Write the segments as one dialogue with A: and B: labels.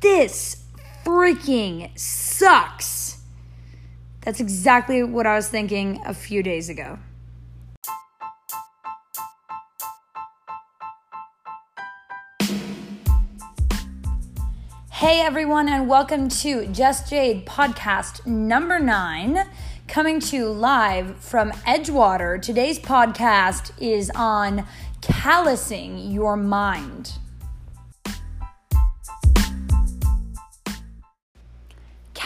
A: this freaking sucks. That's exactly what I was thinking a few days ago. Hey everyone, and welcome to Just Jade podcast number nine, coming to you live from Edgewater. Today's podcast is on callousing your mind.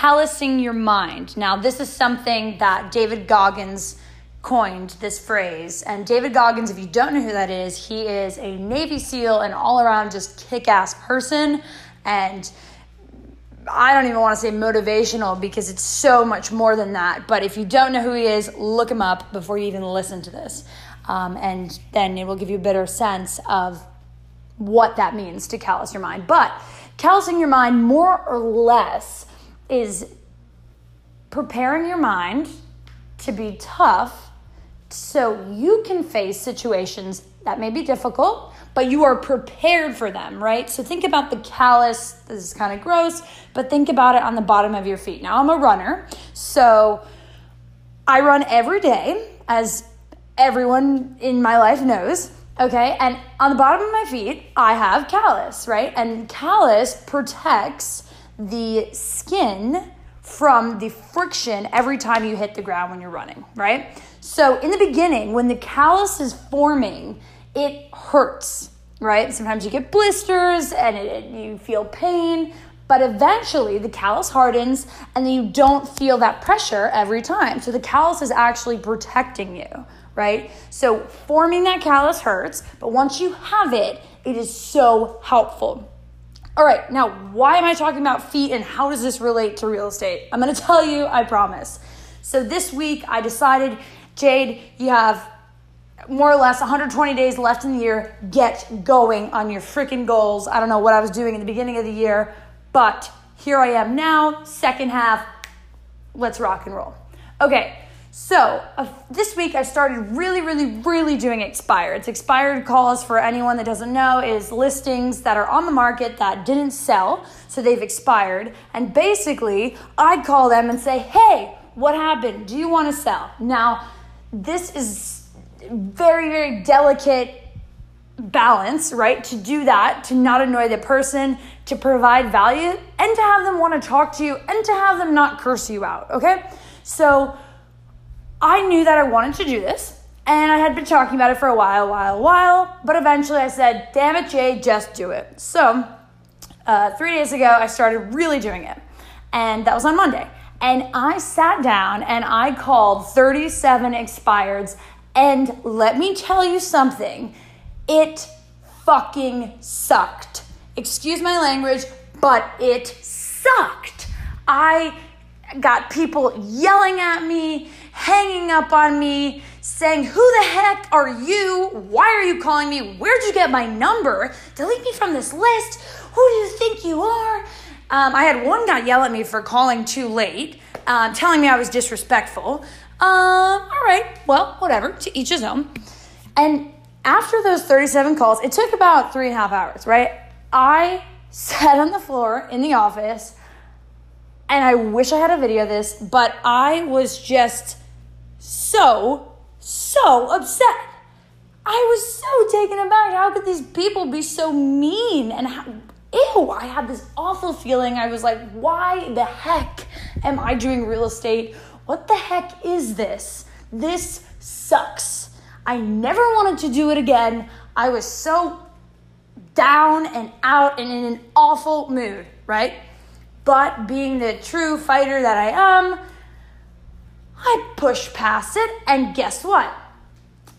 A: Callousing your mind. Now, this is something that David Goggins coined this phrase. And David Goggins, if you don't know who that is, he is a Navy SEAL and all around just kick ass person. And I don't even want to say motivational because it's so much more than that. But if you don't know who he is, look him up before you even listen to this. Um, and then it will give you a better sense of what that means to callous your mind. But callousing your mind, more or less, is preparing your mind to be tough so you can face situations that may be difficult, but you are prepared for them, right? So think about the callus. This is kind of gross, but think about it on the bottom of your feet. Now, I'm a runner, so I run every day, as everyone in my life knows. Okay, and on the bottom of my feet, I have callus, right? And callus protects the skin from the friction every time you hit the ground when you're running, right? So, in the beginning, when the callus is forming, it hurts, right? Sometimes you get blisters and it, you feel pain, but eventually the callus hardens and then you don't feel that pressure every time. So, the callus is actually protecting you, right? So, forming that callus hurts, but once you have it, it is so helpful. All right, now why am I talking about feet and how does this relate to real estate? I'm gonna tell you, I promise. So this week I decided, Jade, you have more or less 120 days left in the year. Get going on your freaking goals. I don't know what I was doing in the beginning of the year, but here I am now, second half. Let's rock and roll. Okay, so uh, this week I started really, really, really doing expired. It's expired calls for anyone that doesn't know is listings that are on the market that didn't sell, so they've expired. And basically, I call them and say, "Hey, what happened? Do you want to sell?" Now, this is very, very delicate balance, right? To do that, to not annoy the person, to provide value, and to have them want to talk to you, and to have them not curse you out. Okay, so I knew that I wanted to do this, and I had been talking about it for a while, while, while, but eventually I said, damn it, Jay, just do it. So, uh, three days ago, I started really doing it, and that was on Monday. And I sat down and I called 37 expireds, and let me tell you something, it fucking sucked. Excuse my language, but it sucked. I got people yelling at me up on me, saying, Who the heck are you? Why are you calling me? Where'd you get my number? Delete me from this list. Who do you think you are? Um, I had one guy yell at me for calling too late, um, telling me I was disrespectful. Um, all right, well, whatever, to each his own. And after those 37 calls, it took about three and a half hours, right? I sat on the floor in the office, and I wish I had a video of this, but I was just so, so upset. I was so taken aback. How could these people be so mean? And how, ew, I had this awful feeling. I was like, why the heck am I doing real estate? What the heck is this? This sucks. I never wanted to do it again. I was so down and out and in an awful mood, right? But being the true fighter that I am, I pushed past it, and guess what?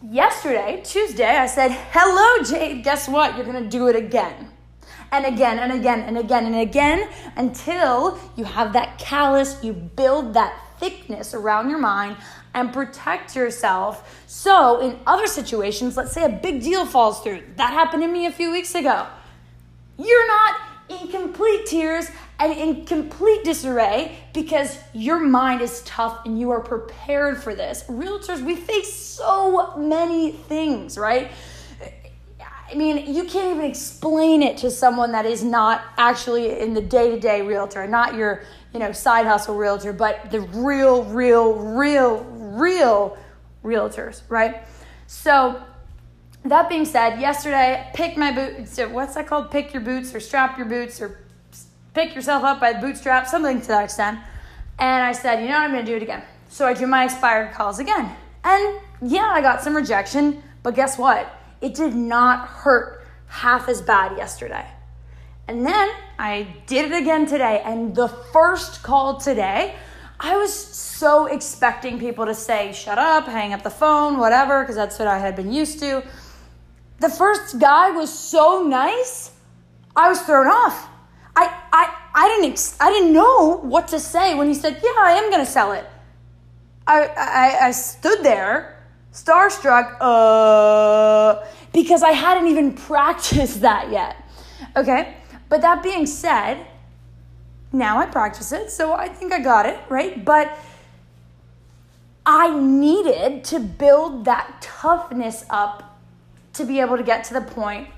A: Yesterday, Tuesday, I said, Hello, Jade. Guess what? You're gonna do it again. And again, and again, and again, and again, until you have that callus, you build that thickness around your mind and protect yourself. So, in other situations, let's say a big deal falls through. That happened to me a few weeks ago. You're not in complete tears and in complete disarray because your mind is tough and you are prepared for this. Realtors, we face so many things, right? I mean, you can't even explain it to someone that is not actually in the day-to-day realtor, not your, you know, side hustle realtor, but the real, real, real, real realtors, right? So that being said, yesterday pick my boots. What's that called? Pick your boots or strap your boots or pick yourself up by the bootstrap, something to that extent. And I said, you know what, I'm to do it again. So I do my expired calls again. And yeah, I got some rejection, but guess what? It did not hurt half as bad yesterday. And then I did it again today. And the first call today, I was so expecting people to say, shut up, hang up the phone, whatever, because that's what I had been used to. The first guy was so nice, I was thrown off. I, didn't I didn't know what to say when he said, "Yeah, I am going to sell it." I, I I stood there, starstruck, uh, because I hadn't even practiced that yet. Okay, but that being said, now I practice it, so I think I got it right. But I needed to build that toughness up to be able to get to the point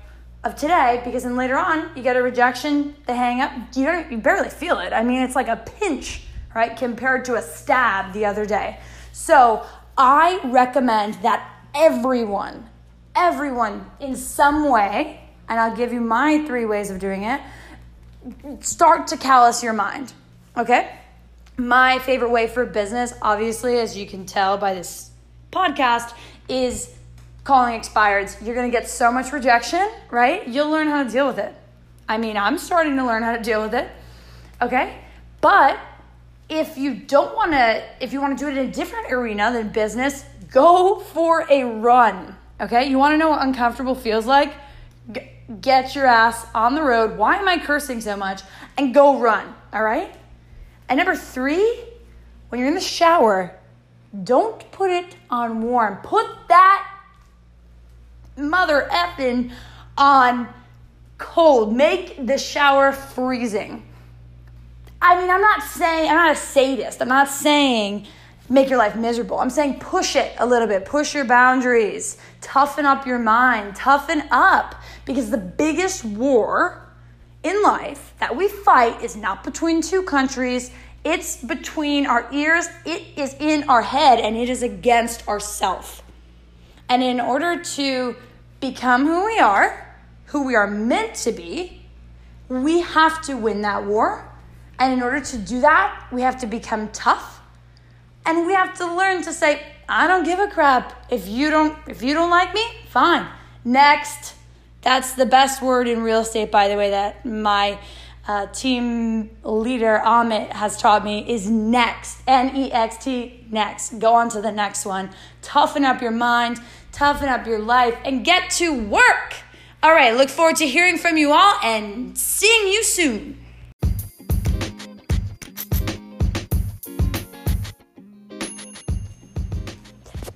A: of today because then later on you get a rejection, the hang up, you don't you barely feel it. I mean, it's like a pinch, right, compared to a stab the other day. So, I recommend that everyone, everyone in some way, and I'll give you my three ways of doing it, start to callous your mind. Okay? My favorite way for business, obviously, as you can tell by this podcast, is calling expireds, you're going to get so much rejection, right? You'll learn how to deal with it. I mean, I'm starting to learn how to deal with it. Okay? But if you don't want to if you want to do it in a different arena than business, go for a run. Okay? You want to know what uncomfortable feels like? G- get your ass on the road. Why am I cursing so much? And go run. All right? And number 3, when you're in the shower, don't put it on warm. Put that mother effing on cold. Make the shower freezing. I mean, I'm not saying, I'm not a sadist. I'm not saying make your life miserable. I'm saying push it a little bit, push your boundaries, toughen up your mind, toughen up. Because the biggest war in life that we fight is not between two countries, it's between our ears, it is in our head, and it is against ourself. And in order to become who we are, who we are meant to be, we have to win that war. And in order to do that, we have to become tough. And we have to learn to say, I don't give a crap. If you don't if you don't like me, fine. Next. That's the best word in real estate by the way that my uh, team leader Amit has taught me is next. N E X T, next. Go on to the next one. Toughen up your mind, toughen up your life, and get to work. All right, look forward to hearing from you all and seeing you soon.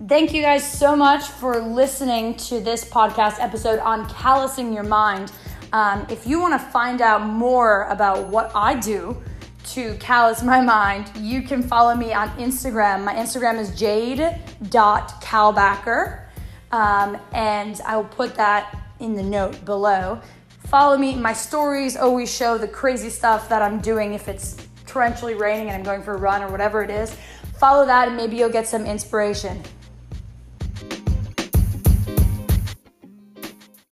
A: Thank you guys so much for listening to this podcast episode on callousing your mind. Um, if you want to find out more about what I do to callous my mind, you can follow me on Instagram. My Instagram is jade.calbacker, um, and I will put that in the note below. Follow me. My stories always show the crazy stuff that I'm doing if it's torrentially raining and I'm going for a run or whatever it is. Follow that, and maybe you'll get some inspiration.